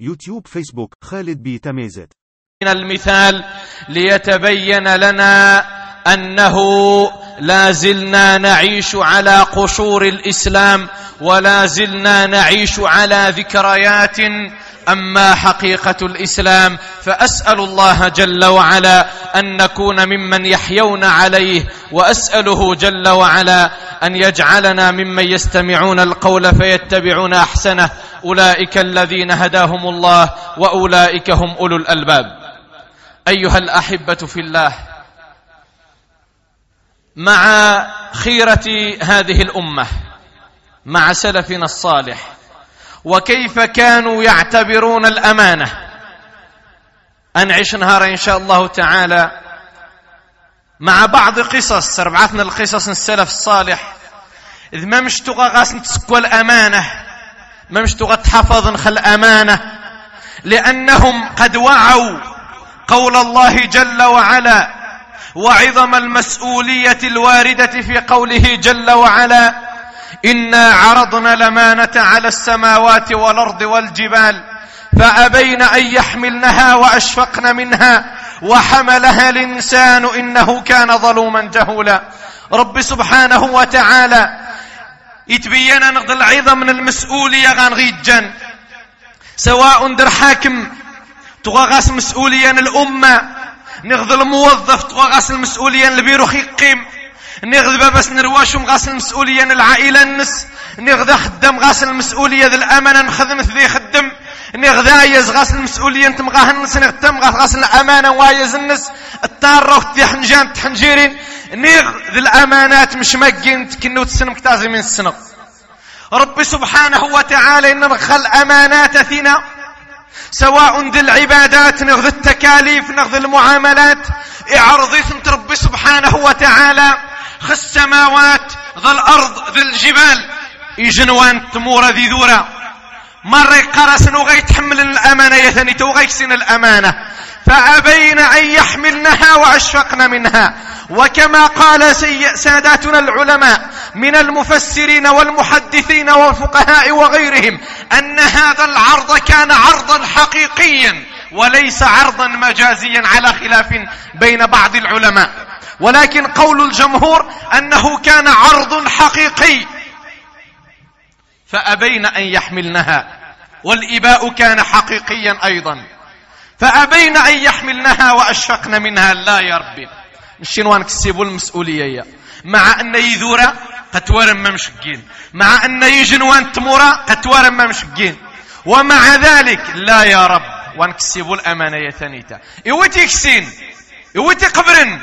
يوتيوب فيسبوك خالد بي تميزت. من المثال ليتبين لنا أنه لا زلنا نعيش على قشور الإسلام ولا زلنا نعيش على ذكريات أما حقيقة الإسلام فأسأل الله جل وعلا أن نكون ممن يحيون عليه وأسأله جل وعلا أن يجعلنا ممن يستمعون القول فيتبعون أحسنه أولئك الذين هداهم الله وأولئك هم أولو الألباب. أيها الأحبة في الله مع خيرة هذه الأمة مع سلفنا الصالح وكيف كانوا يعتبرون الأمانة؟ أنعش نهار إن شاء الله تعالى مع بعض قصص سربعتنا القصص السلف الصالح إذ ما مش تغى غاس تسكوى الأمانة. ما مش تحفظ نخل أمانة. لأنهم قد وعوا قول الله جل وعلا وعظم المسؤولية الواردة في قوله جل وعلا إنا عرضنا الأمانة على السماوات والأرض والجبال فأبين أن يحملنها وأشفقن منها وحملها الإنسان إنه كان ظلوما جهولا. رب سبحانه وتعالى يتبين نغض العظم من المسؤولية جن سواء در حاكم تغاغس مسؤوليا الأمة. نغض الموظف تغاغس المسؤوليا البيرو خيقيم نغذ بابس نرواشم غاسل المسؤولية العائلة النس. نغذا خدم غاسل المسؤولية ذي الأمانة نخدم ذي خدم. نغذا يز غاسل المسؤولية انت مغاه النس نغتم غاسل الأمانة وايز النس التارة وتي حنجان تحنجيرين. نغ ذي الأمانات مش مجين تكنو تسنم كتازي من السنة رب سبحانه وتعالى إن نخل أمانات فينا سواء ذي العبادات نغذ التكاليف نغذ المعاملات. إعرضيت ربي سبحانه وتعالى. خ السماوات ذا الأرض ذا الجبال. يجنوان تمورة ذي ذورة مرة قرس وغي تحمل الأمانة يثني توغيكسن الأمانة. فأبين أن يحملنها وأشفقن منها. وكما قال ساداتنا العلماء من المفسرين والمحدثين والفقهاء وغيرهم أن هذا العرض كان عرضا حقيقيا وليس عرضا مجازيا على خلاف بين بعض العلماء. ولكن قول الجمهور أنه كان عرض حقيقي. فأبين أن يحملنها. والإباء كان حقيقيا أيضا. فأبين أن يحملنها وأشفقن منها. لا يا ربي. الشنوان كسبوا المسؤولية مع أن يذورا قتوارا ما مشقين مع أن يجنوان تمورا قتوارا ما مشقين ومع ذلك لا يا رب. وانكسبوا الأمانة ثانيتا إوتي كسين إوتي قبرن.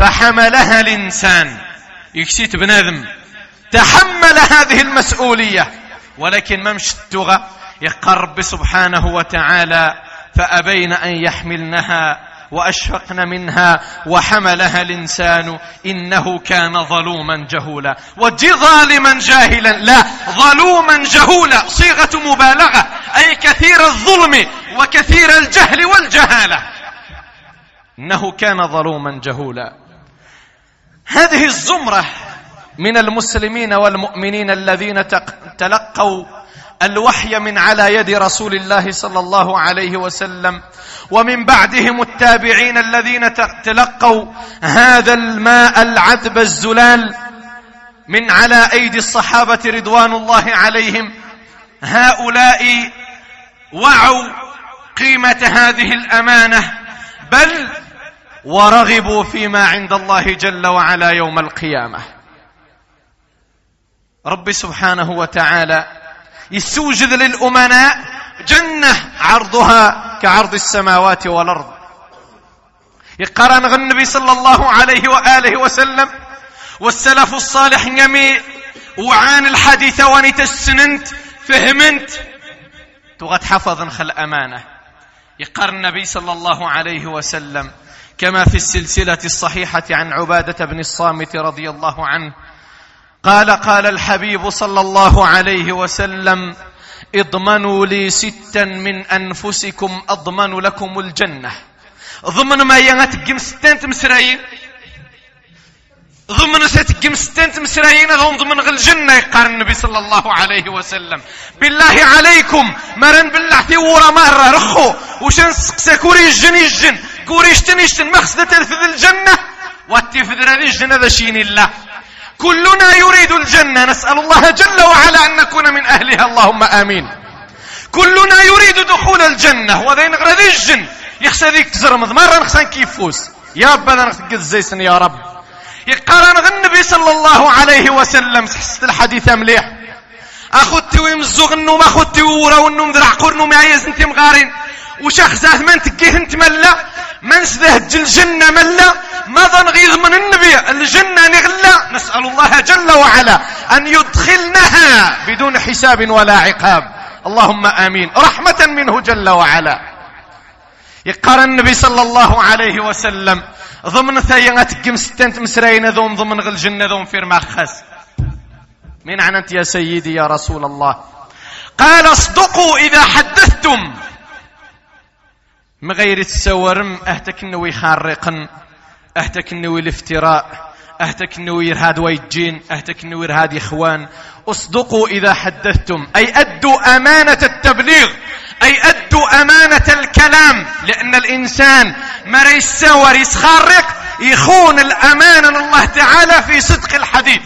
فحملها الإنسان. يكسيت بنادم. تحمل هذه المسؤولية. ولكن ما مش التغى يقرب سبحانه وتعالى فأبين أن يحملنها وأشفقن منها وحملها الإنسان إنه كان ظلوما جهولا. وجي ظالما جاهلا. لا ظلوما جهولا. صيغة مبالغة. أي كثير الظلم وكثير الجهل والجهالة. إنه كان ظلوما جهولا. هذه الزمرة من المسلمين والمؤمنين الذين تلقوا الوحي من على يد رسول الله صلى الله عليه وسلم ومن بعدهم التابعين الذين تلقوا هذا الماء العذب الزلال من على أيدي الصحابة رضوان الله عليهم. هؤلاء وعوا قيمة هذه الأمانة بل ورغبوا فيما عند الله جل وعلا يوم القيامة. رب سبحانه وتعالى يسوجد للأمناء جنة عرضها كعرض السماوات والأرض. يقرن النبي صلى الله عليه وآله وسلم والسلف الصالح يمي وعان الحديث ونيت السننت فهمنت. تغت حفظ خل أمانة. يقر النبي صلى الله عليه وسلم كما في السلسلة الصحيحة عن عبادة بن الصامت رضي الله عنه قال قال الحبيب صلى الله عليه وسلم اضمنوا لي ستا من أنفسكم أضمن لكم الجنة. ضمن ما ينتقم ستان تمسرايين ضمن ستقم ستين تمسرايين ضمن ضمن الجنة يقال النبي صلى الله عليه وسلم. بالله عليكم مرن بالله ثورة مرة رخو. وشن سقسا كوري الجن الجن كوري اشتن اشتن مخصدة الجنة. واتفذ الجنة ذا شين الله. كلنا يريد الجنة. نسأل الله جل وعلا أن نكون من أهلها. اللهم آمين. كلنا يريد دخول الجنة. وذين غردي الجن؟ يخشى ذيك تزرمض مرة نخشى كيف فوز يا رب أنا نخشى الزيسن يا رب. يقارن النبي صلى الله عليه وسلم. حست الحديث مليح. اخذتي ويمزوغ النوم اخذتي وورا والنوم ذرع قرنو معيز انت مغارين. وش اخزاه من تكيه أنت ملا؟ من سذهج الجنة ملا؟ ماذا نغيظ من النبي الجنة نغلى نسأل الله جل وعلا أن يدخلنها بدون حساب ولا عقاب. اللهم آمين. رحمة منه جل وعلا. يقرأ النبي صلى الله عليه وسلم. ضمن ثيغة تقم ستنت مسرين ذوم ضمن غل جنة ذوم فير من عنت يا سيدي يا رسول الله. قال اصدقوا إذا حدثتم. مغير السورم يخارقن أهتك إنه الافتراء أهتك إنه يرهاد ويجين أهتك إنه يرهاد إخوان. اصدقوا إذا حدثتم. أي أدوا أمانة التبليغ أي أدوا أمانة الكلام. لأن الإنسان ما يسور يسخرق يخون الامانه لله تعالى في صدق الحديث.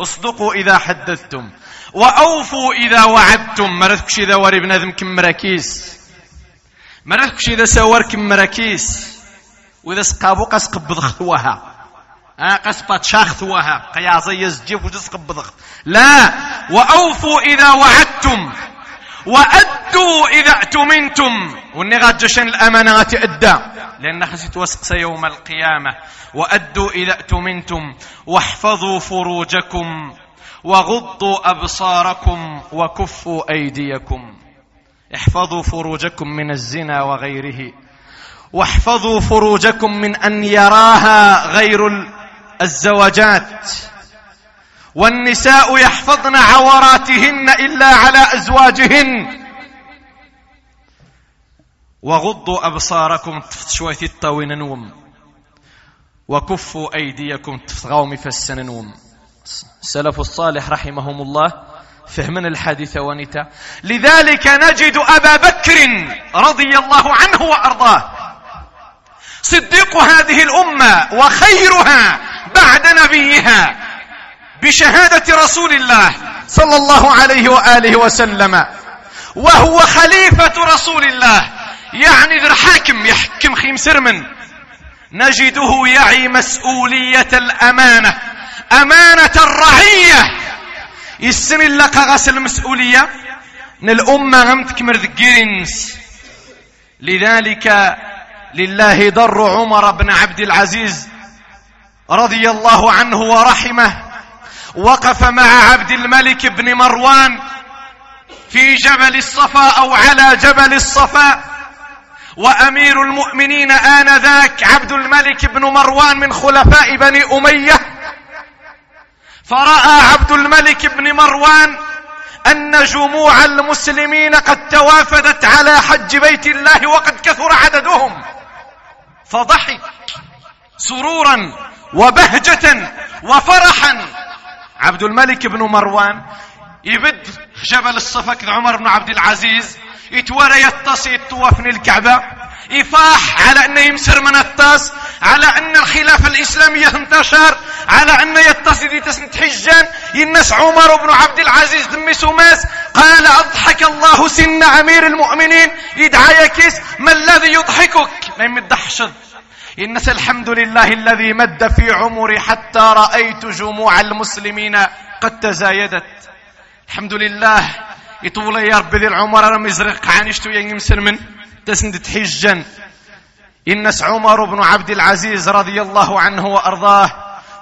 اصدقوا إذا حدثتم وأوفوا إذا وعدتم. مرتكش إذا وري بنادم كم مراكيس مرتكش إذا سور كم مراكيس وإذا سقابو قاس قبض خطوها ها قاس باتشاخ يزجف وجس قبض لا. وأوفوا إذا وعدتم. وأدوا إذا اؤتمنتم واني غاجشن الأمانة تأدى لأن خسيت وسقس يوم القيامة. وأدوا إذا اؤتمنتم واحفظوا فروجكم. وغضوا أبصاركم. وكفوا أيديكم. احفظوا فروجكم من الزنا وغيره. واحفظوا فروجكم من أن يراها غير الزوجات والنساء يحفظن عوراتهن إلا على أزواجهن. وغضوا أبصاركم شوية الطوين نوم. وكفوا أيديكم تفغوم فسن نوم. السلف الصالح رحمهم الله فهمنا الحديث ونتا. لذلك نجد أبا بكر رضي الله عنه وأرضاه. صديق هذه الأمة وخيرها بعد نبيها. بشهادة رسول الله صلى الله عليه وآله وسلم وهو خليفة رسول الله. يعني ذر حاكم يحكم خيم سرمن. نجده يعي مسؤولية الأمانة أمانة الرعية. يسن لك غسل المسؤولية. ان الأمة غمت كمر ذكيرنس لذلك لله ضر عمر بن عبد العزيز رضي الله عنه ورحمه. وقف مع عبد الملك بن مروان في جبل الصفا أو على جبل الصفا. وأمير المؤمنين آنذاك عبد الملك بن مروان من خلفاء بني أمية. فرأى عبد الملك بن مروان أن جموع المسلمين قد توافدت على حج بيت الله وقد كثر عددهم. فضحك سرورا وبهجة وفرحا عبد الملك بن مروان يبد جبل الصفا كذا عمر بن عبد العزيز يتورى يتصي يتوفني الكعبة يفاح على أنه يمسر من الطاس على أن الخلافة الاسلامية انتشر على أن يتصي دي تسنت حجان ينس عمر بن عبد العزيز دمي سماس قال أضحك الله سن أمير المؤمنين يدعى يكيس ما الذي يضحكك؟ ما يمدحشد إنس الحمد لله الذي مد في عمري حتى رأيت جموع المسلمين قد تزايدت. الحمد لله. يطول يا رب ذي العمر رم يزرق عانشتو ينمسر من تسند حجا. إنس عمر بن عبد العزيز رضي الله عنه وأرضاه.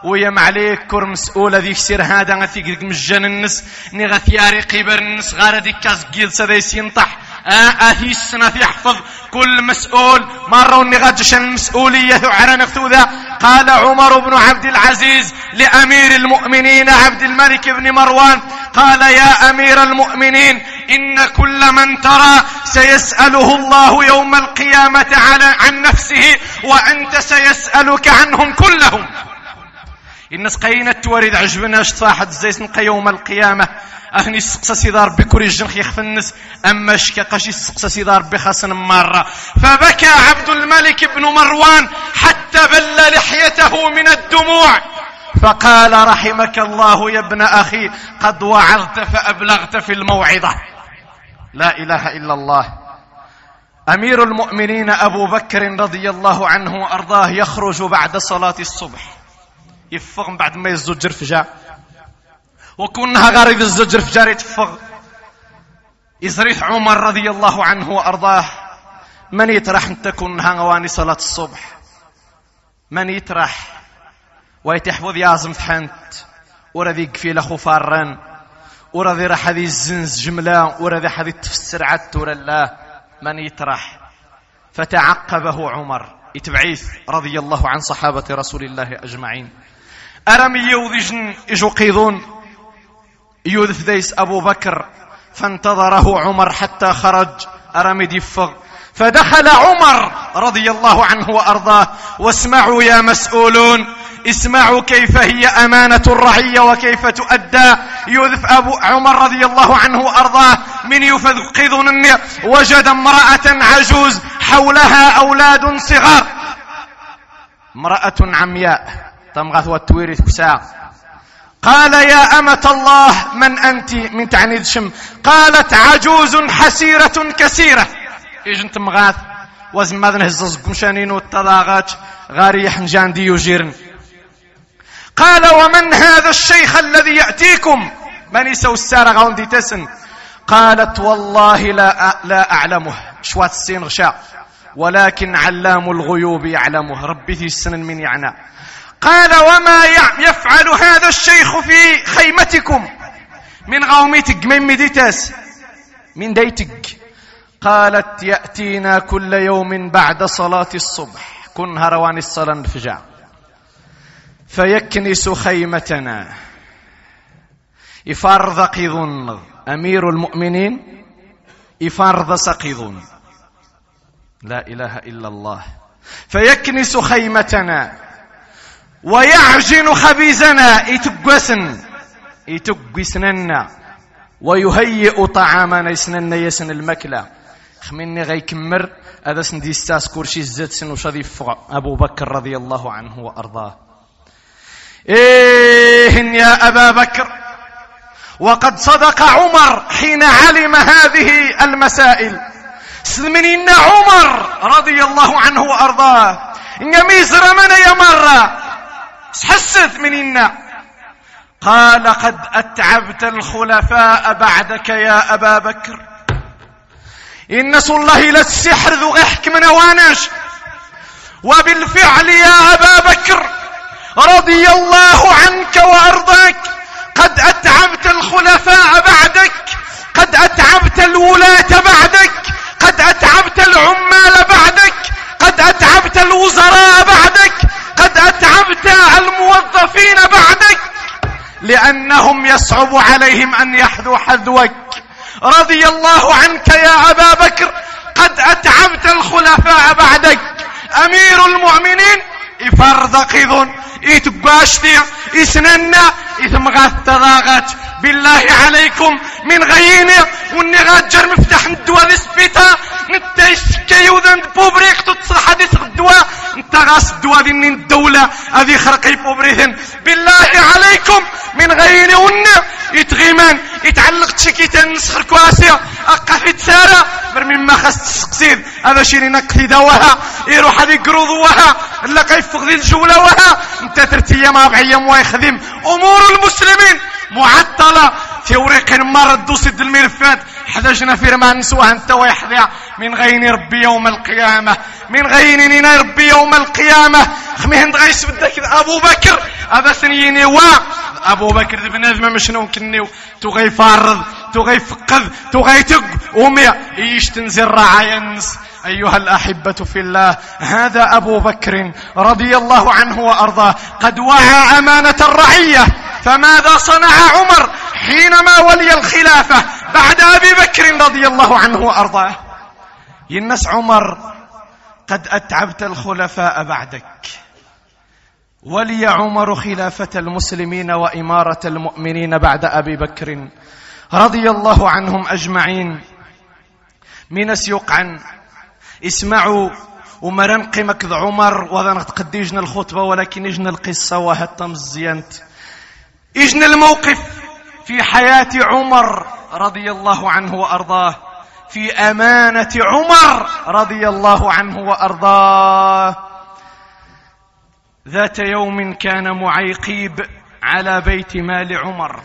ويا عليك كر مسؤول ذيك سير هذا غثيك مجان النس. ني غثياري قبر النس غار ديك كاس قيل سذي سينطح. آه السنة يحفظ كل مسؤول. مرة ونغجش المسؤولية على نفسه ذا قال عمر بن عبد العزيز لأمير المؤمنين عبد الملك بن مروان. قال يا أمير المؤمنين إن كل من ترى سيسأله الله يوم القيامة على عن نفسه وأنت سيسألك عنهم كلهم. الناس قينا التواريد عجبناش صاحت زيت نقى يوم القيامة. أهني السقسى سيدي ربي كوري الجنخ يخف النس أما شكا قاشي السقسى سيدي ربي خاصن مرة. فبكى عبد الملك بن مروان حتى بل لحيته من الدموع. فقال رحمك الله يا ابن أخي قد وعظت فأبلغت في الموعظة. لا إله إلا الله. أمير المؤمنين أبو بكر رضي الله عنه وأرضاه يخرج بعد صلاة الصبح. يفغ بعد ما يزجر فجاء وكونها غارد الزجر فجار يتفغ يزريح عمر رضي الله عنه وأرضاه. من يترح انت كونها غواني صلاة الصبح؟ من يترح ويتحفظ يازم فحنت. ورذي قفيل أخو فارن. ورذي راح هذه الزنز جملة. ورذي هذه تفسر عدت الله من يترح فتعقبه عمر. يتبعيث رضي الله عن صحابة رسول الله أجمعين. أرمي يوذجن إجو قيضون. يوذف ديس أبو بكر فانتظره عمر حتى خرج أرمي ديفغ فدخل عمر رضي الله عنه وأرضاه واسمعوا يا مسؤولون اسمعوا كيف هي أمانة الرعية وكيف تؤدى. يوذف أبو عمر رضي الله عنه وأرضاه من يفذقذ وجد امرأة عجوز حولها أولاد صغار. امرأة عمياء تمغث والتويرث كساء قال يا أمة الله من أنت؟ من تعني الشم. قالت عجوز حسيرة كسيرة أنت مغاث؟ وزمادن هزز قمشانين والتضاغات غاري يحنجان دي يجيرن قال ومن هذا الشيخ الذي يأتيكم؟ من يسوي السارة غون دي تسن. قالت والله لا لا أعلمه. شوات السين غشاء. ولكن علام الغيوب يعلمه. ربي في السن من يعنى. قال وما يفعل هذا الشيخ في خيمتكم؟ من غوميتك من مديتاس؟ من ديتك. قالت يأتينا كل يوم بعد صلاة الصبح. كن هروان الصلاة الفجاع فيكنس خيمتنا. يفرض قيظن أمير المؤمنين يفرض سقيظن لا إله إلا الله. فيكنس خيمتنا. ويعجن خبيزنا يتقسن يتقسننا ويهيئ طعامنا يسنن يسن المكلة خميني غيكمر. هذا سندي ستاس كورشي الزيت سن وشذي أبو بكر رضي الله عنه وأرضاه. إيه يا أبا بكر وقد صدق عمر حين علم هذه المسائل. سلمني عمر رضي الله عنه وأرضاه. إن ميزر من يا مرة حست مننا قال قد أتعبت الخلفاء بعدك يا أبا بكر. إن الله للسحر ذو غحك من وانش وبالفعل يا أبا بكر رضي الله عنك وأرضاك قد أتعبت الخلفاء بعدك قد أتعبت الولاة بعدك قد أتعبت العمال بعدك قد أتعبت الوزراء بعدك قد أتعبت الموظفين بعدك لأنهم يصعب عليهم أن يحذوا حذوك. رضي الله عنك يا أبا بكر قد أتعبت الخلفاء بعدك. أمير المؤمنين يفرض يتباشتي يسننا يتمغى التضاغات بالله عليكم من غيني وني غاجر مفتاح الدواء لسبيتا نتا يسكي وذن بوبريك تتصح هذه الدواء انت غاس الدواء دي الدولة هذه خرقي بوبريهن. بالله عليكم من غيني وني يتغيمان يتعلق تشكيتا نسخر كواسيا أقا في تسارة. برمي ما خاص تسقسيد هذا شي نقضي دواها يروح هذه قروضوها الا كيف ذي الجولة وها. انت ترتيا ما بعيام ويخدم أمور المسلمين. معطلة. في وريق مرض دوسد الملفات حدجنا في رمان نسوها انت ويحذع من غين ربي يوم القيامة. من غين نينا ربي يوم القيامة. خميهن غيس بدك. أبو بكر. ابا سنيني وا. أبو بكر بنادم مش كنيو تغي فارض تغي فقذ تغي تق. ومي إيش تنزل رعاينس أيها الأحبة في الله هذا أبو بكر رضي الله عنه وأرضاه. قد وعى أمانة الرعية فماذا صنع عمر حينما ولي الخلافة بعد أبي بكر رضي الله عنه وأرضاه؟ ينس عمر قد أتعبت الخلفاء بعدك. ولي عمر خلافة المسلمين وإمارة المؤمنين بعد أبي بكر رضي الله عنهم أجمعين. من يقعن اسمعوا وما نقيمك عمر وهذا نقد يجنا الخطبة ولكن يجنا القصة وهتا مزيانت يجنا الموقف في حياة عمر رضي الله عنه وأرضاه. في أمانة عمر رضي الله عنه وأرضاه. ذات يوم كان معيقيب على بيت مال عمر.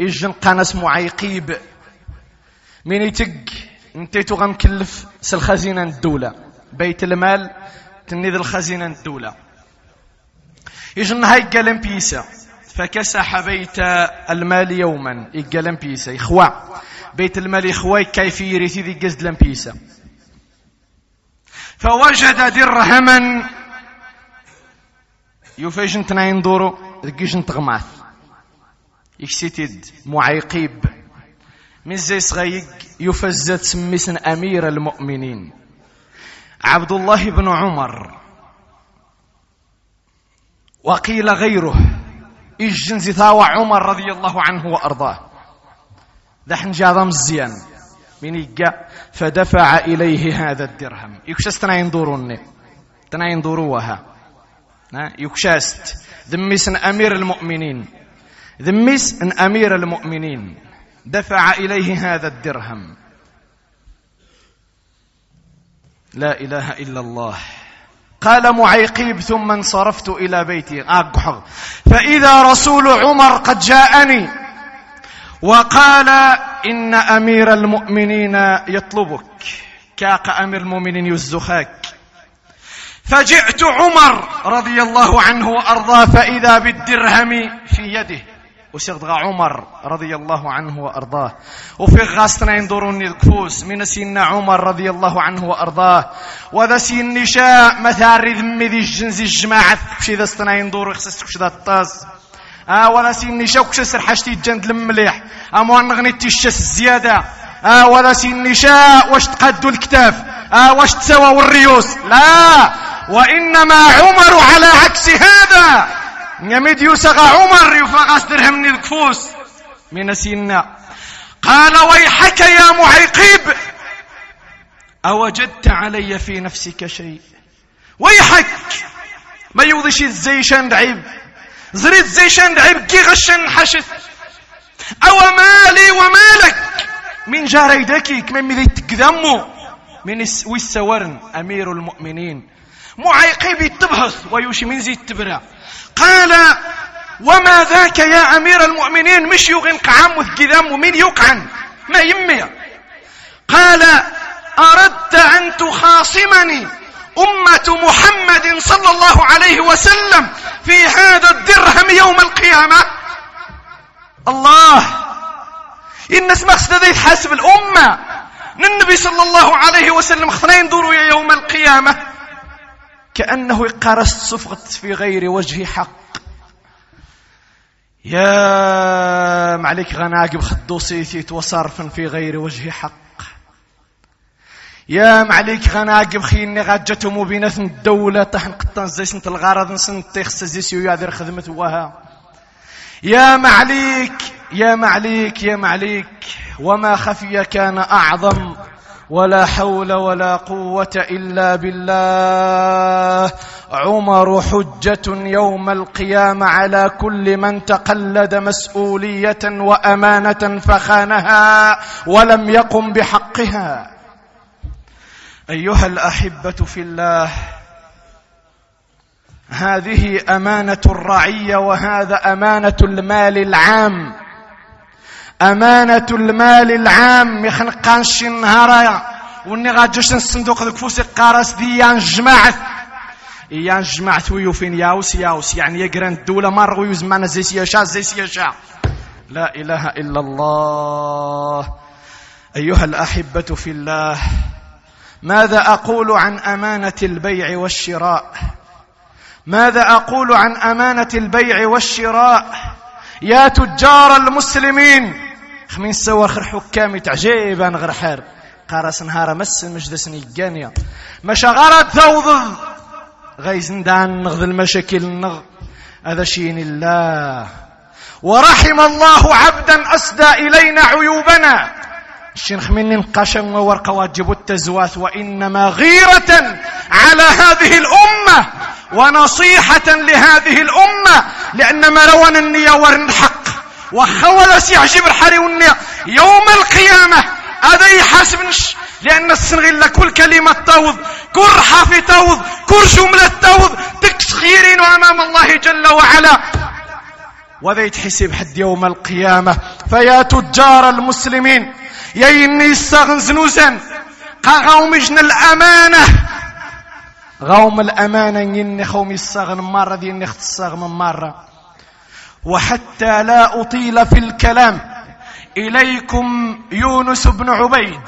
إجن قنس معيقيب. من يتق انتيتو غنكلف سالخزينة الدولة. بيت المال تنيذ الخزينة الدولة. إجن هاي قلم بيسا. فكسح بيت المال يوما. يقلم بيسا. إخوة بيت المال إخوة كيف يريثي ذي قزد لمبيسا فوجد درهما يفاجن تناين دورو ذكيجن تغماث. يكسيتد معيقيب. من زي صغيق يفزت سميسن أمير المؤمنين. عبد الله بن عمر. وقيل غيره. إجن ثاوى عمر رضي الله عنه وأرضاه. ذحن جاذا مزيان من يقع فدفع إليه هذا الدرهم. يكشس تناين دوروني. تناين دوروها يكشاست. ذميس أمير المؤمنين. ذميس أمير المؤمنين. دفع إليه هذا الدرهم. لا إله إلا الله. قال معيقيب ثم انصرفت إلى بيتي. أقحر فإذا رسول عمر قد جاءني وقال إن أمير المؤمنين يطلبك كاق أمير المؤمنين يزخاك. فجئت عمر رضي الله عنه وأرضاه فإذا بالدرهم في يده. وسيغدغى عمر رضي الله عنه وأرضاه. وفي غاستنا ينظروني الكفوس من سيدنا عمر رضي الله عنه وأرضاه. وذا سين نشاء مثار ذمي ذي الجنز الجماعة بشي ذا استنا ينظر خصص كش ذا آه ولا سين نشاء كش سرحشتي الجند المليح أموان نغني تيشس الزيادة آه ولا سين نشاء واش تقدوا الكتاف؟ آه واش تسوى والريوس؟ لا! وإنما عمر على عكس هذا. نمد يوسغ عمر يفغس درهم الكفوس. من سينا قال ويحك يا معيقيب. أوجدت علي في نفسك شيء. ويحك. ما يوضيش الزيشان عيب. زريت زيشان عيب. كي غشن حشت أو مالي ومالك. من جاريدكك من مذي تقدمو من ويسورن أمير المؤمنين. معيقب التبهث ويوشي من زي التبرع قال وما ذاك يا أمير المؤمنين؟ مش يغن قعام وثقذام ومين يقعن؟ ما يمي. قال أردت أن تخاصمني أمة محمد صلى الله عليه وسلم في هذا الدرهم يوم القيامة. الله إن اسمك ذي حسب الأمة. النبي صلى الله عليه وسلم خفنا يندوروا يوم القيامة. كأنه قرست صفغت في غير وجه حق. يا معلك غناقب خدو سيثيت وصرفا في غير وجه حق. يا معليك غناقب خيني غاجته مبينة الدولة تحن قطان زي سنت الغرض سنت تيخس زي سيو يادر خدمة وها. يا معليك يا معليك يا معليك وما خفي كان أعظم. ولا حول ولا قوة إلا بالله. عمر حجة يوم القيامة على كل من تقلد مسؤولية وأمانة فخانها ولم يقم بحقها. أيها الأحبة في الله هذه أمانة الرعية وهذا أمانة المال العام. أمانة المال العام يخنقانش نهارا. وني غاجوش الصندوق ذوك فوسي قارس ديان جماعة يان جماعة ويو فين ياوس ياوس. يعني يقران الدولة مر ويو زمان زي سياشا زي سياشا لا إله إلا الله. أيها الأحبة في الله ماذا أقول عن أمانة البيع والشراء؟ ماذا أقول عن أمانة البيع والشراء؟ يا تجار المسلمين خمين سوا خر حكامي تعجيبا غير حار قارس نهار مس مجدس نيقانيا. مشا غارت ثوض. غيزن دان نغذ المشاكل نغ. هذا شين الله. ورحم الله عبدا أسدى إلينا عيوبنا. الشيخ مني نقاشا وورقة واجب التزواث وإنما غيرة على هذه الأمة ونصيحة لهذه الأمة. لأن مروان النية ورن الحق. وخولا سيعجب الحري والنية يوم القيامة هذا يحاسبنش لأن السنغلة كل كلمة توض. كل حرف توض. كل جملة توض. تكسخيرين أمام الله جل وعلا. وذا يتحسب حد يوم القيامة. فيا تجار المسلمين. يا إني يستغن زنوزا قاغوم جن الأمانة. غوم الأمانة إني خومي الصغن مرة. دي من مرة. وحتى لا أطيل في الكلام. إليكم يونس بن عبيد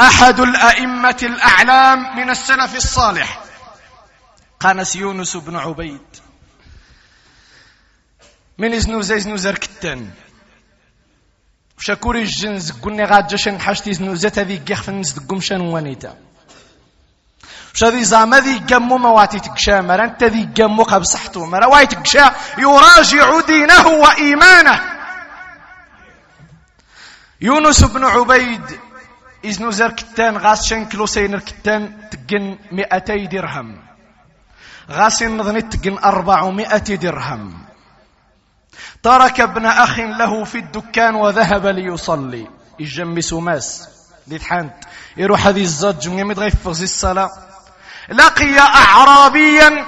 أحد الأئمة الأعلام من السلف الصالح. قانس يونس بن عبيد. من زنوزا زنوزا ركتان وشاكوري الجنز قلني غاد جاشن حاشتي زنوزا هذي قيخ فنس وش هذي زعما ذي قمو مواتي تقشا مرا انت ذي قمو قب صحتو مرا واي تقشا؟ يراجع دينه وإيمانه. يونس بن عبيد إذن زر كتان غاس شن كيلو سينر كتان تقن مئتي درهم. غاس نظني تقن أربعمائة درهم. ترك ابن أخ له في الدكان وذهب ليصلي. يجمس ماس ليتحانت. يروح هذه الزج من غيفغزي الصلاة. لقي أعرابيا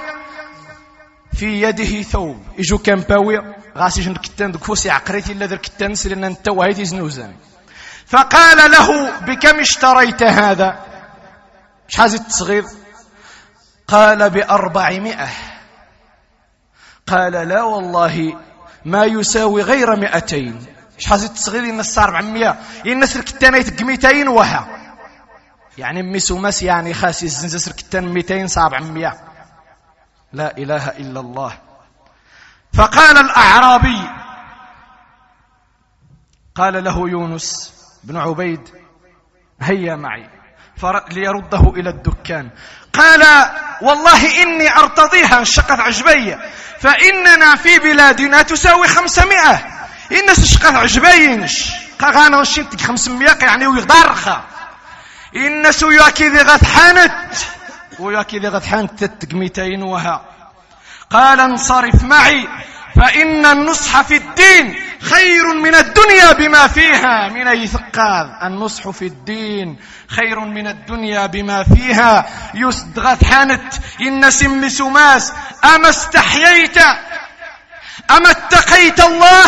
في يده ثوب. يجو كان باوي غاسي جن كتان دكوسي عقريتي إلا ذا الكتان سلنا أنت وهيتي زنوزان فقال له بكم اشتريت هذا؟ مش حازي تصغير قال بأربعمائة. قال لا والله ما يساوي غير مئتين. إيش حازي تصغير الناس صار 400 الناس الكتانة يتق 200 وها. يعني ميسو ماس يعني خاسي الزنزس الكتان 200 صار 400 لا إله إلا الله. فقال الأعرابي قال له يونس بن عبيد هيا معي. ليرده إلى الدكان. قال والله إني أرتضيها انشقت عجبي فإننا في بلادنا تساوي خمسمائة. إن شقت عجبينش قاغانا وشنتك خمسمائة يعني ويغدارخا إن سوياكي ذي غد حانت؟ وياكي ذي غد حانت تتقميتين وها. قال انصرف معي فإن النصح في الدين خير من الدنيا بما فيها. من أي ثقاذ؟ النصح في الدين خير من الدنيا بما فيها. يسدغت حانت إن سم سماس أما استحييت أما اتقيت الله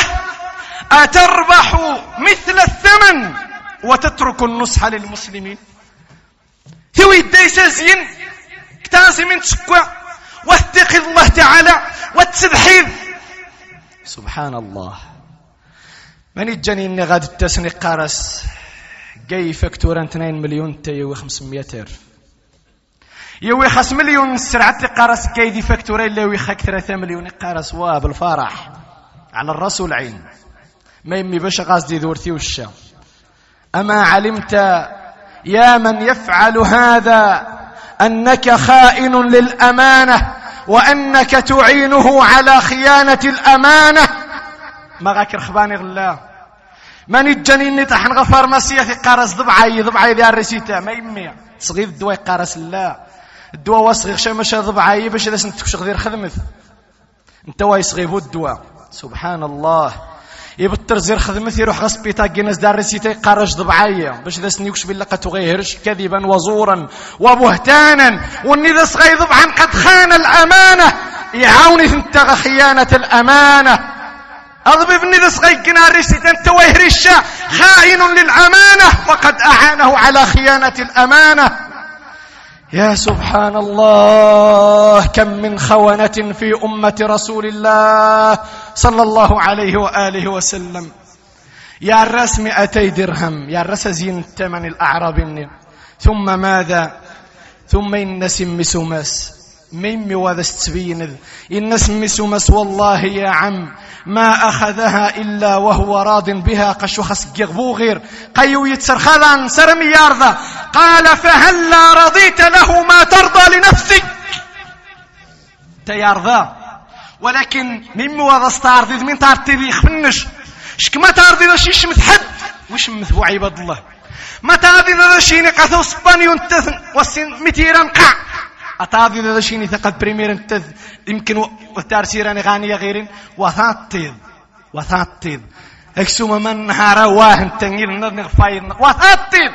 أتربح مثل الثمن وتترك النصح للمسلمين. ثوي الديسازين كتاسي من تشكوى واتقي الله تعالى وتسبحيذ سبحان الله من يجاني اني غادي التسني قارس جاي فاكتورا 2 مليون تا يوي 500 الف يوي خاص مليون سرعة قارس كاي دي فاكتورا الا يوي خاك 3 مليون قارس واه بالفرح على الراس والعين ما يمي باش غازدي ذورتي وشا اما علمت يا من يفعل هذا أنك خائن للأمانة وأنك تعينه على خيانة الأمانة. ما غاك رخباني غلا من الجنين نتحن غفار مسيح قارس ضبعي ضبعي ذي الرسيتا ما يمي. صغير الدواء قارس لا. الدواء وصغير شي مشى ضبعي باش إذا سنتكش غير خدمت. انت واي صغير الدواء. سبحان الله. يبتر زير خدمتي يروح غسبيتا جنس دار رسيتي قارج ضبعية باش ذا سنيوكش بالله قد تغيرش كذبا وزورا وبهتانا. وإني ذا صغي ضبعا قد خان الأمانة. يعاوني انت خيانة الأمانة. أضبب صغي جنا رسيت أنت ويهرشا خائن للأمانة. وقد أعانه على خيانة الأمانة. يا سبحان الله كم من خونة في أمة رسول الله صلى الله عليه وآله وسلم. يا الرس مئتي درهم يا الرس زين الثمن الأعراب ثم ماذا؟ ثم إن سم سماس ميمي وهذا ستبين إن سم سماس والله يا عم ما أخذها إلا وهو راض بها قشو خس غير قيو يتسرخلان سرمي يارضى قال فهلا رضيت له ما ترضى لنفسك؟ تيارضى ولكن مما هذا ستارديد من ذي خفنش شك ما تاردي ذا شي شمت حد وش مثبو عباد الله ما شي نقاثو سبانيو انتثن وسين متيران قع أتاردي ذا شي نثقد بريمير انتث يمكن وتارسيراني غانية غيرين وثاتيذ وثاتيذ اكسوما من نهار واهن تنجيل نغ فايد وثاتيذ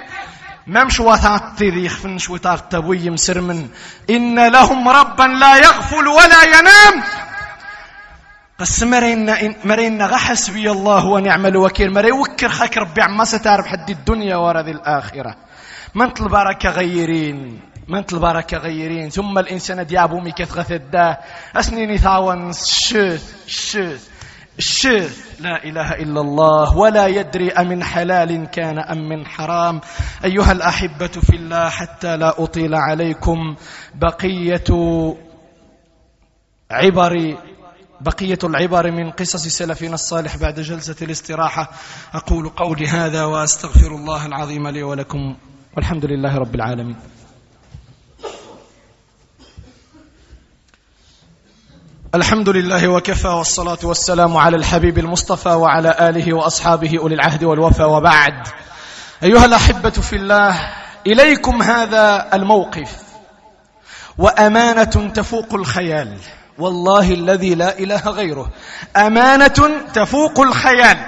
ممش وثاتيذ يخفن شويتار تبوي مسرمن إن لهم ربا لا يغفل ولا ينام. بس مرينا مرينا غا حسبي الله ونعم الوكيل. مري وكر خاك ربي عما ستعرف حد الدنيا ورا الآخرة. من البركة غيرين؟ من البركة غيرين ثم الإنسان ديابو ميكث غثداه أسنيني ثاون الشوث الشوث الشوث لا إله إلا الله ولا يدري أمن حلال كان أم من حرام. أيها الأحبة في الله حتى لا أطيل عليكم بقية عبر بقية العبر من قصص سلفنا الصالح بعد جلسة الاستراحة. أقول قولي هذا وأستغفر الله العظيم لي ولكم والحمد لله رب العالمين. الحمد لله وكفى والصلاة والسلام على الحبيب المصطفى وعلى آله وأصحابه أولي العهد والوفى وبعد. أيها الأحبة في الله إليكم هذا الموقف. وأمانة تفوق الخيال. والله الذي لا إله غيره. أمانة تفوق الخيال.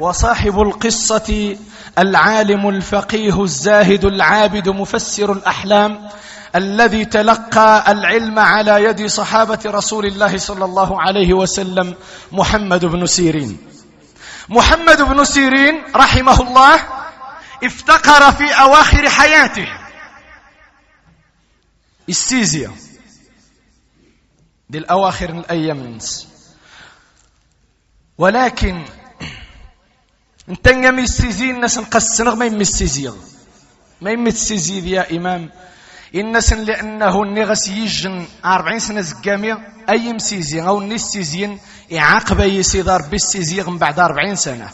وصاحب القصة العالم الفقيه الزاهد العابد مفسر الأحلام الذي تلقى العلم على يد صحابة رسول الله صلى الله عليه وسلم محمد بن سيرين. محمد بن سيرين رحمه الله افتقر في أواخر حياته. السيزيا دي الأواخر الأيام ولكن انت يمي السيزين ناس نقسنغ ما يمي السيزيغ ما يمي السيزيغ يا إمام الناس لأنه النغس يجن أربعين سنة زقامية أي مسيزين أو نسيزين إعاقب يسيدار بالسيزيغ من بعد أربعين سنة.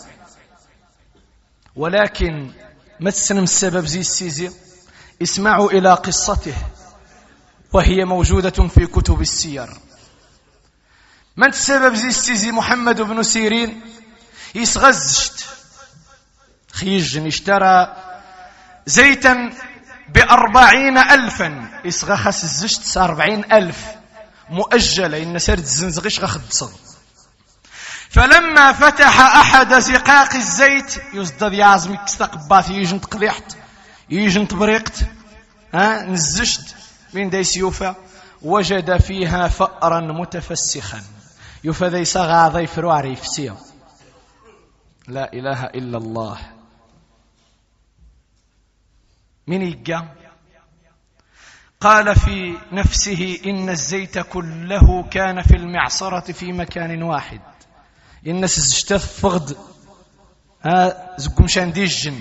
ولكن ما تسلم السبب زي السيزيغ اسمعوا إلى قصته وهي موجودة في كتب السير. من السبب زي السيزي محمد بن سيرين؟ يسغزشت. خيجن اشترى زيتا بأربعين ألفا. إسغخس الزشت أربعين ألف. مؤجلة. إن سرد الزنزغيش غخد فلما فتح أحد زقاق الزيت يزدد يعزمك استقبات يجن تقليحت يجن تبريقت ها؟ نزشت. من دي سيوفا. وجد فيها فأرا متفسخا. يوفا ذي صغى ضيف رواري لا إله إلا الله. من يقى قال في نفسه إن الزيت كله كان في المعصرة في مكان واحد. إن سجتف فغد. ها زقم شانديجن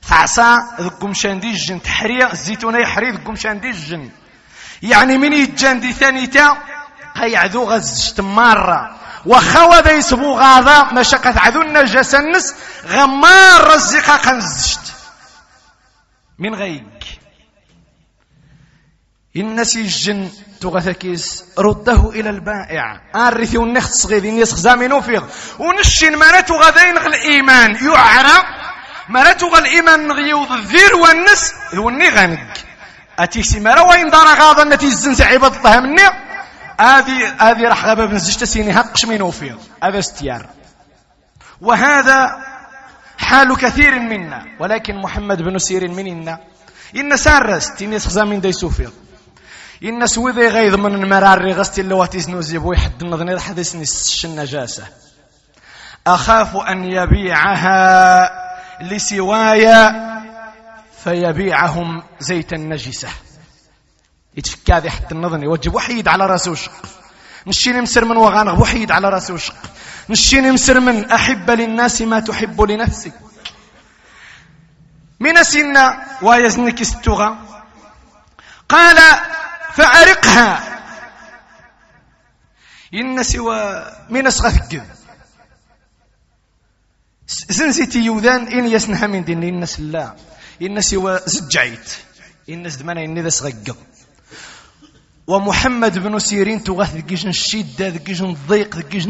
فعصا ذقم شانديجن تحريا الزيتونة يحري ذقم شانديجن يعني من يتجان دي ثانيتا قيعذو غزشت مرة وخوا ذا يسبو غاضا مشاقة عذو النجاسة النس غمار رزقا قنزشت من غيك. الناس يجن تغثكيس رده إلى البائع. أرثي ونخت صغير نيس خزامين فيغ ونشين مراتو غذين الإيمان. يعرى مراتو الإيمان نغيوض الذير والنس. وني غنق. أتيسي مرا وين دار غاضا التي الزنس عباد الله مني. هذه هذه راح غابة بن زجت سيني هقش من فيغ هذا استيار. وهذا حال كثير منا ولكن محمد بن سير مننا. إن سارس تينيس خزامين دي سوفير إن سوذي غيظ من المرار غستي اللي واتيز نوزيب ويحد النظني حدثني النجاسة أخاف أن يبيعها لسواي فيبيعهم زيت النجسة. يتفكى ذي حتى النظني وجب وحيد على رأسه وشق. نشيني مسر من وغانغ وحيد على رأسه وشق. نشيني مسر من أحب للناس ما تحب لنفسك. من سنة ويزنك استغى. قال فأرقها. إن سوى من أسغثك زنزيتي يوذان إن يسنها من دين. إن سلا. إن سوى زجعيت. إن زدمانا إن ذا سغقض ومحمد بن سيرين تغاث ذكيش الشدة ذكيش الضيق ذكيش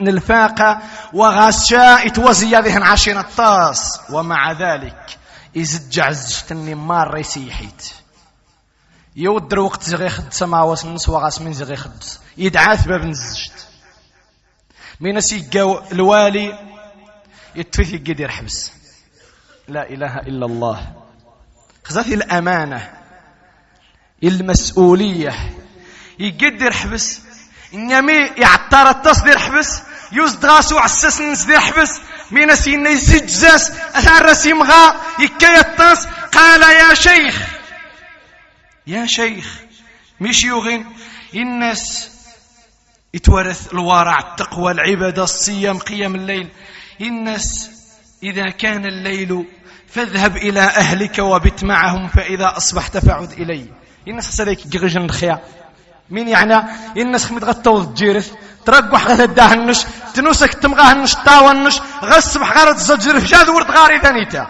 الفاقة وغاشا اتوزي ذهن عشين الطاس. ومع ذلك يزجع زجتني مار يسيحيت يودر وقت زغي خد سماوات النس وغاس من زغي خد يدعاث باب نزجت. من سيقا الوالي يتفث يقدر حبس لا إله إلا الله. خذت الأمانة. المسؤولية. يقدر حبس إنما التصدير حبس يوزد غاسو عساس نسدير حبس مين سينا يزجزاس أثار رسيم غا يكا يطاس قال يا شيخ. يا شيخ. مش يغين الناس يتورث الورع. التقوى العبادة الصيام قيام الليل. الناس إذا كان الليل فاذهب إلى أهلك وبت معهم فإذا أصبحت فعد إلي. الناس سليك جغجن الخيا. مين يعني؟ الناس خمد غطو الجيرث ترقح غث الدهنش تنوسك تمغاهنش طاونش. غصبح غارت زجر في جاد ورد غاري ثانيتا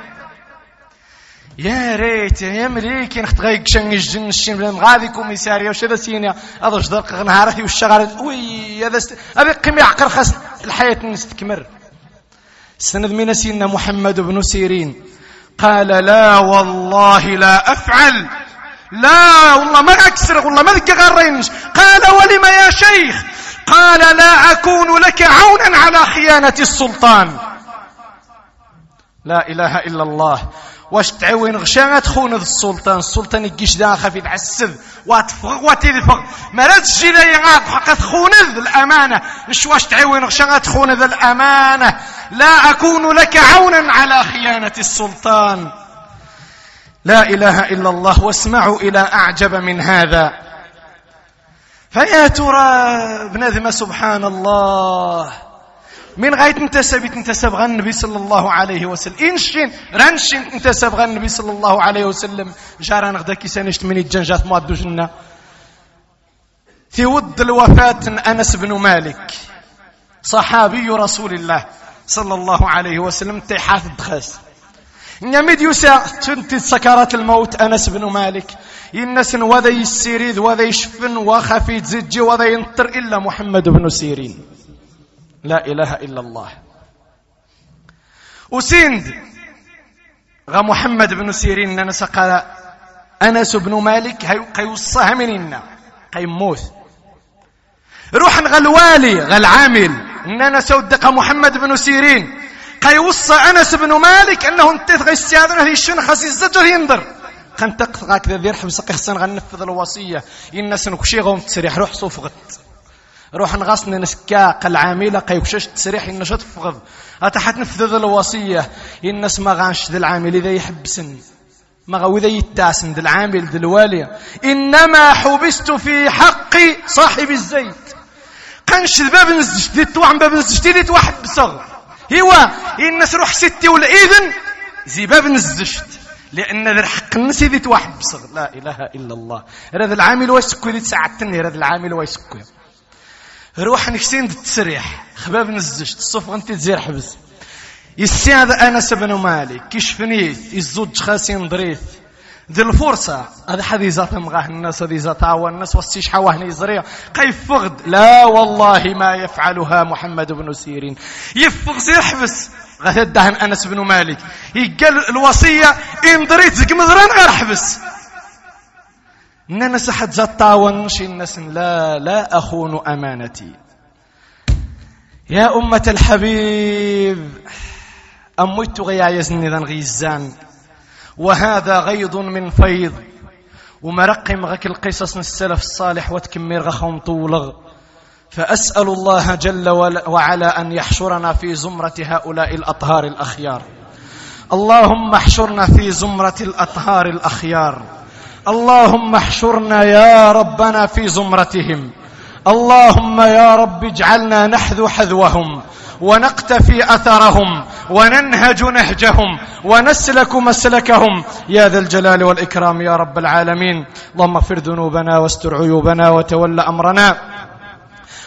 يا ريت يا مليك نخت غايك شن الجن الشين بلا مغادي كوميساريا وش هذا سينيا. هذا وش درق نهارتي والشغال. وي هذا است... أبي قيم يعقل خاص. الحياة نستكمر سند من سيدنا محمد بن سيرين. قال لا والله لا أفعل لا والله ما اكسر والله ما ذكر غرينش. قال ولم يا شيخ؟ قال لا أكون لك عونا على خيانة السلطان. لا إله إلا الله. واش تعاون غشا تخون السلطان؟ السلطان يجيش دا خفي تعسب واتفغ وتدفغ ما لا تجي لي حق تخون الأمانة. إش واش تعاون غشا تخون الأمانة؟ لا أكون لك عونا على خيانة السلطان. لا إله إلا الله واسمعوا إلى أعجب من هذا. فيا ترى بنذم سبحان الله. من غاية انتسب انتسب غير النبي صلى الله عليه وسلم. إنشين رانشين انتسب غير النبي صلى الله عليه وسلم. جاران غدا كيسانيشت من الجنجات موادو جنة في ود الوفاة أنس بن مالك صحابي رسول الله صلى الله عليه وسلم تيحاث الدخاس نمد يوسع تنت سكرات الموت أنس بن مالك. ينس وذا يسيريد وذا يشفن وخفي تزجي وذا ينطر إلا محمد بن سيرين. لا إله إلا الله. وسند غا محمد بن سيرين ننسى قال أنس بن مالك قيوصها مننا قيموت روح غالوالي غالعامل إننا سودق محمد بن سيرين. قيوصى أنس بن مالك أنه انتث غي السيادة هذه الشنة خاص الزجر ينظر خنتق غاك ذا ذير حبس قيخسن غنفذ الوصية. الناس نكشي غوم تسريح روح صوفغت روح نغصن نسكا قل عاملة قيوشش تسريح إن شط فغض. أتحت نفذ الوصية. الناس ما غانش ذي العامل إذا يحبسن ما غو إذا يتاسن ذي العامل ذي الوالي. إنما حبست في حق صاحب الزيت. قنش باب نزجت ذي توعن باب نزجت ذي توحد بصغ هو الناس روح ستي والإذن زي باب نزجت. لأن ذا الحق الناس ذي توحد بصغ لا إله إلا الله. هذا العامل ويسكو ذي تساعدتني هذا العامل ويسكو روح نكسين تسريح خباب نزجت. الصف انت تزير حبس يسياد أنس بن مالك. كشفنيت. يزوج خاسين ضريت ذي الفرصة هذا حد زات مغاه الناس هذه زات الناس وستيش حواه يزريع قيف فغد لا والله ما يفعلها محمد بن سيرين. يفغز يحبس. غتدهن أنس بن مالك. يقال الوصية إن ضريت زق مذران غير حبس. ننس حد زطاون شي الناس لا لا أخون أمانتي. يا أمة الحبيب. أميت غيا يزني ذن غيزان. وهذا غيض من فيض. ومرقم غك القصص السلف الصالح وتكمير غخهم طولغ. فأسأل الله جل وعلا أن يحشرنا في زمرة هؤلاء الأطهار الأخيار. اللهم احشرنا في زمرة الأطهار الأخيار. اللهم احشرنا يا ربنا في زمرتهم. اللهم يا رب اجعلنا نحذو حذوهم ونقتفي أثرهم وننهج نهجهم ونسلك مسلكهم. يا ذا الجلال والإكرام يا رب العالمين. اللهم اغفر ذنوبنا واستر عيوبنا وتول أمرنا.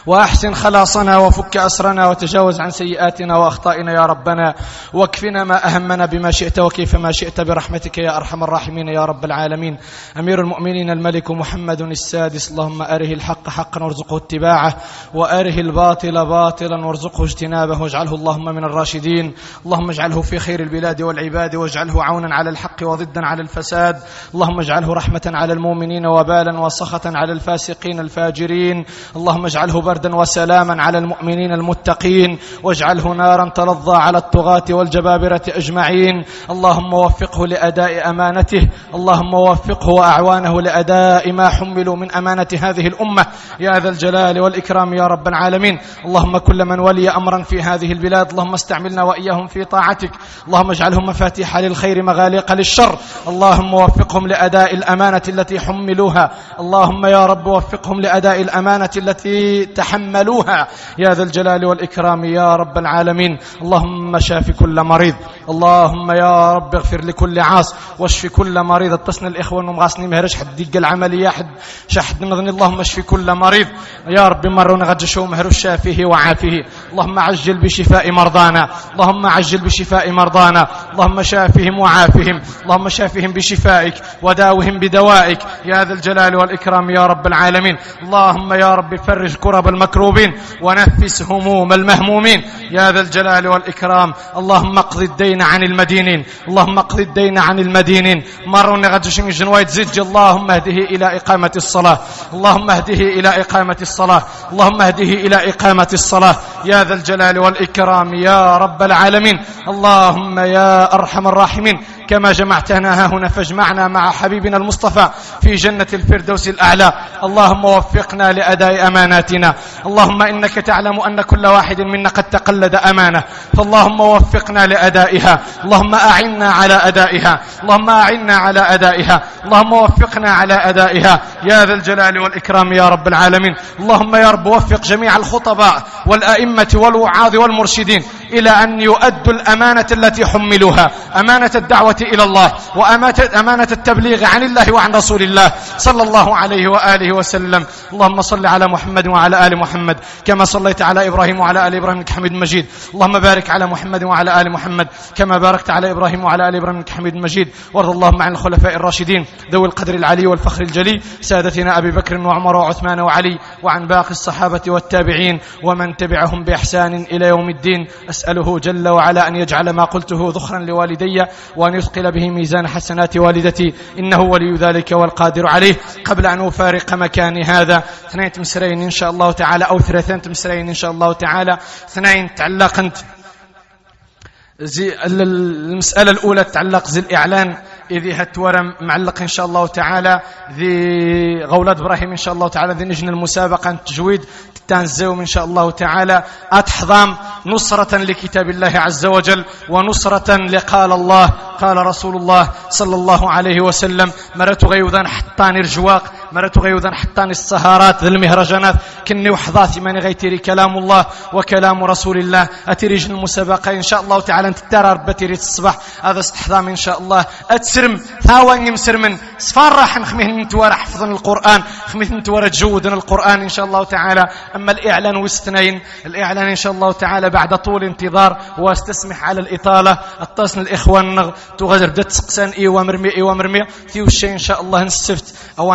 وأحسن خلاصنا وفك أسرنا وتجاوز عن سيئاتنا وأخطائنا يا ربنا. واكفنا ما أهمنا بما شئت وكيف ما شئت برحمتك يا أرحم الراحمين يا رب العالمين. أمير المؤمنين الملك محمد السادس اللهم أره الحق حقا وارزقه اتباعه وأره الباطل باطلا وارزقه اجتنابه واجعله اللهم من الراشدين. اللهم اجعله في خير البلاد والعباد واجعله عونا على الحق وضدا على الفساد. اللهم اجعله رحمة على المؤمنين وبالا وسخطا على الفاسقين الفاجرين. اللهم اجعله بردا وسلاما على المؤمنين المتقين واجعله نارا تلظى على الطغاة والجبابرة أجمعين. اللهم وفقه لأداء أمانته اللهم وفقه وأعوانه لأداء ما حملوا من أمانة هذه الأمة. يا ذا الجلال والإكرام يا رب العالمين. اللهم كل من ولي أمرا في هذه البلاد اللهم استعملنا وإياهم في طاعتك. اللهم اجعلهم مفاتيح للخير مغاليق للشر. اللهم وفقهم لأداء الأمانة التي حملوها. اللهم يا رب وفقهم لأداء الأمانة التي تحملوها. يا ذا الجلال والإكرام يا رب العالمين. اللهم شاف كل مريض. اللهم يا رب اغفر لكل عاص واشف كل مريض. اتصنا الإخوة انهم غاسني مهرج. حد ديق العملية حد. شحد نظني اللهم اشف كل مريض. يا رب مرون غجشوا مهر الشافيه وعافيه. اللهم عجل بشفاء مرضانا. اللهم عجل بشفاء مرضانا. اللهم شافهم وعافهم اللهم شافهم بشفائك وداوهم بدوائك. يا ذا الجلال والإكرام يا رب العالمين. اللهم يا رب فرج كرب المكروبين ونفس هموم المهمومين. يا ذا الجلال والإكرام. اللهم اقض الدين عن المدينين. اللهم اقض الدين عن المدينين. مرون غدشن جنوايت زج اللهم اهده إلى إقامة الصلاة. اللهم اهده إلى إقامة الصلاة. اللهم اهده إلى إقامة الصلاة. يا ذا الجلال والإكرام يا رب العالمين. اللهم يا أرحم الراحمين. كما جمعتنا ها هنا فاجمعنا مع حبيبنا المصطفى في جنة الفردوس الأعلى. اللهم وفقنا لأداء أماناتنا. اللهم إنك تعلم أن كل واحد منا قد تقلد أمانة. فاللهم وفقنا لأدائها. اللهم أعنا على أدائها. اللهم أعنا على أدائها. اللهم وفقنا على أدائها. يا ذا الجلال والإكرام يا رب العالمين. اللهم يا رب وفق جميع الخطباء والأئمة والوعاظ والمرشدين إلى أن يؤدوا الأمانة التي حملوها. أمانة الدعوة إلى الله وأمانة التبليغ عن الله وعن رسول الله صلى الله عليه وآله وسلم. اللهم صل على محمد وعلى آل محمد كما صليت على إبراهيم وعلى آل إبراهيم حميد مجيد. اللهم بارك على محمد وعلى آل محمد كما باركت على إبراهيم وعلى آل إبراهيم حميد مجيد. وارض اللهم عن الخلفاء الراشدين ذوي القدر العلي والفخر الجلي سادتنا أبي بكر وعمر وعثمان وعلي وعن باقي الصحابة والتابعين ومن تبعهم بإحسان إلى يوم الدين. أسأله جل وعلا أن يجعل ما قلته ذخرا لوالدي وأن يثقل به ميزان حسنات والدتي. إنه ولي ذلك والقادر عليه. قبل أن أفارق مكاني هذا. اثنين تمسرين إن شاء الله تعالى. أو ثلاثين تمسرين إن شاء الله تعالى. اثنين تعلقت. زي المسألة الأولى تتعلق زي الإعلان. إذي هتورم معلق إن شاء الله تعالى ذي غولة إبراهيم إن شاء الله تعالى ذي نجن المسابقة التجويد تنزيهم إن شاء الله تعالى. أتحضام نصرة لكتاب الله عز وجل ونصرة لقال الله قال رسول الله صلى الله عليه وسلم مرت غيوذا حطاني رجواق مرت غيوذا حطاني السهارات ذي المهرجانات كني وحظاتي ماني غيتيري كلام الله وكلام رسول الله. أتيري المسابقة. إن شاء الله تعالى أنت ترى ربتيري الصباح. هذا استحضام إن شاء الله. أتسرم. ثاواني مسرمن. راح نخميه نتوارى حفظن القرآن. خميه نتوارى تجودن القرآن إن شاء الله تعالى. أما الإعلان واستنين. الإعلان إن شاء الله تعالى بعد طول انتظار واستسمح على الإطالة. اتصل الإخوان تغادر بدات تسقسان إيوا مرمي إيوا مرمي في وشي إن شاء الله نستفت أو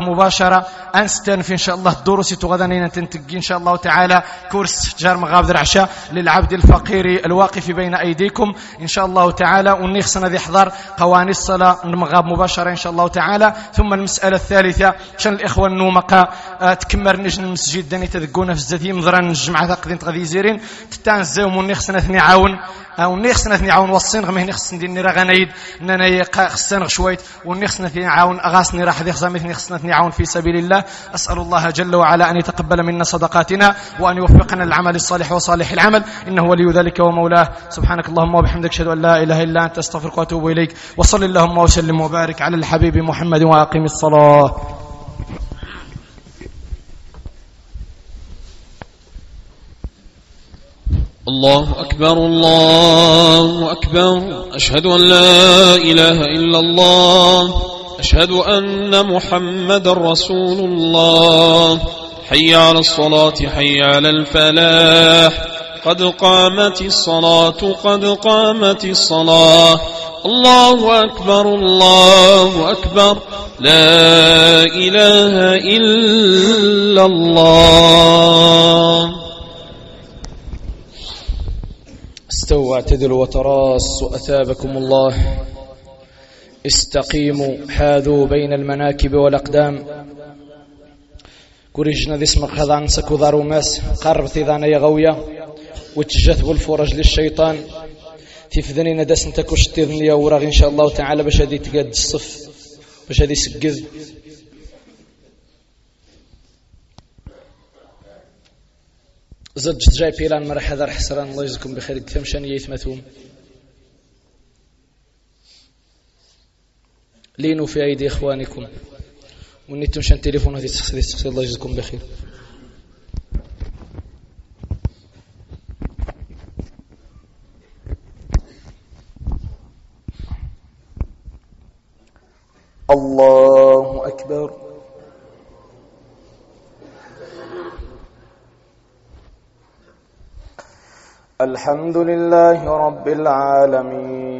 نرمغاب مباشرة. أنستنف إن شاء الله الدروس تغادنين تنتقي إن شاء الله تعالى كورس جار مغاب العشاء للعبد الفقير الواقف بين أيديكم. إن شاء الله تعالى ونخصنا ذي حضر قواني الصلاة نمغاب مباشرة إن شاء الله تعالى. ثم المسألة الثالثة شان الإخوة النومقا آه، تكمر نجن المسجد. داني تذكونا في الزدي مضران الجمعة ثقدين تغذي زيرين. تتانزيهم ونخصنا ثني عاون أو نخصنا ثني عاون وصين. غمه نخصن ديني راه غنايد اننا خصنا شويت. ونخصنا ثني عاون اغاسني راح ذي خزامي ثني عاون في سبيل الله. أسأل الله جل وعلا أن يتقبل منا صدقاتنا وأن يوفقنا العمل الصالح وصالح العمل. إنه ولي ذلك ومولاه. سبحانك اللهم وبحمدك أشهد أن لا إله إلا أنت أستغفرك وأتوب إليك. وصل اللهم وسلم وبارك على الحبيب محمد وأقم الصلاة. الله أكبر الله أكبر. أشهد أن لا إله إلا الله. أشهد أن محمد رسول الله. حي على الصلاة حي على الفلاح. قد قامت الصلاة قد قامت الصلاة. الله أكبر الله أكبر. لا إله إلا الله. استووا اعتدلوا وتراصوا أثابكم الله. استقيموا حاذوا بين المناكب والأقدام. كوريجنا ذي اسمك هذا عنسك وضارو ماس قربت إذا أنا يغوية وتجثب الفرج للشيطان. تفذني ندس انت كشتيرن لي وراغ إن شاء الله تعالى باش هذه تقاد الصف باش هذه سقذ زد جاي بيلان مرح هذا حسران الله يجزيكم بخير. تمشان يثمثوم لينوا في أيدي إخوانكم. ونيتم شان تليفون هذه تخسر الله يجزيكم بخير. الله أكبر. الحمد لله رب العالمين.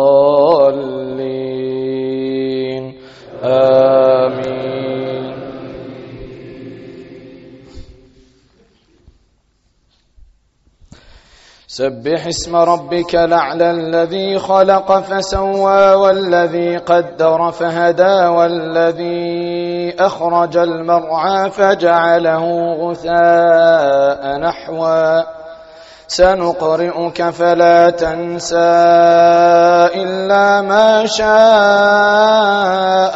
سبح اسم ربك الأعلى الذي خلق فسوى والذي قدر فهدى والذي أخرج المرعى فجعله غثاء نحوا سنقرئك فلا تنسى إلا ما شاء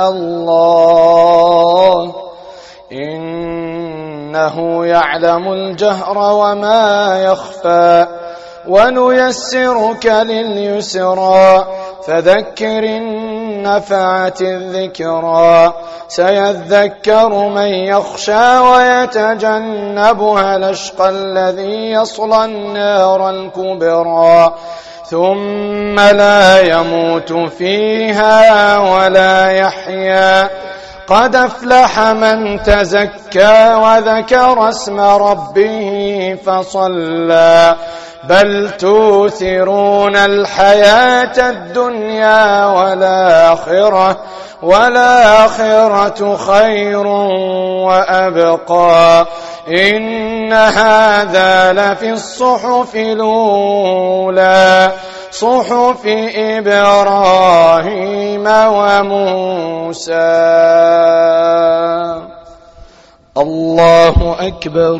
الله. إنه يعلم الجهر وما يخفى. ونيسرك لليسرى فذكر النفعة الذكرى. سيذكر من يخشى ويتجنبها الأشقى الذي يصلى النار الكبرى. ثم لا يموت فيها ولا يحيا. قد أفلح من تزكى وذكر اسم ربه فصلى. بل توثرون الحياة الدنيا والآخرة والآخرة خير وأبقى. إن هذا لفي الصحف الأولى صحف إبراهيم وموسى. الله أكبر.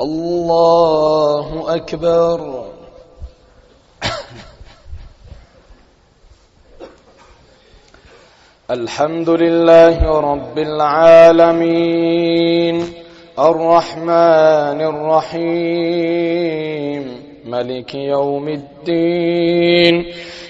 الله أكبر. الحمد لله رب العالمين. الرحمن الرحيم. ملك يوم الدين.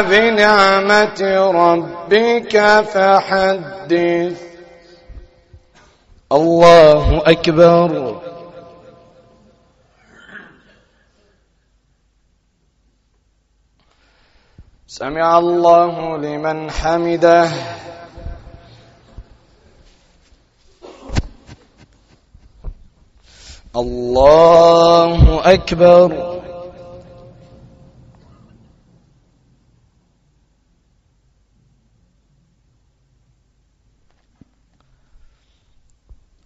بنعمة ربك فحدث. الله أكبر. سمع الله لمن حمده. الله أكبر.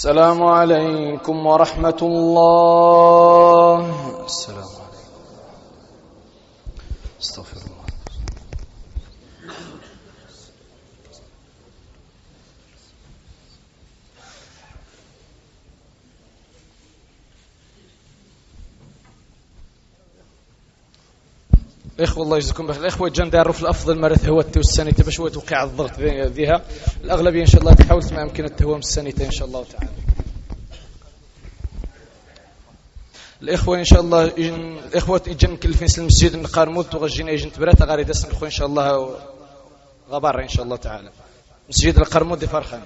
السلام عليكم ورحمة الله. السلام عليكم استغفر الله الإخوة الله يجزيكم بخير الإخوة جان داروا في الأفضل مرث هو التو السنة. باش توقع الضغط ذيها. الأغلبية إن شاء الله تحاول ما يمكن التهوم السنة إن شاء الله تعالى. الإخوة إن شاء الله الإخوة يجن مكلفين في المسجد نقارمود وغجينا يجن تبرات غاري دسن الاخوه إن شاء الله غبار إن شاء الله تعالى. مسجد القرمود فرخان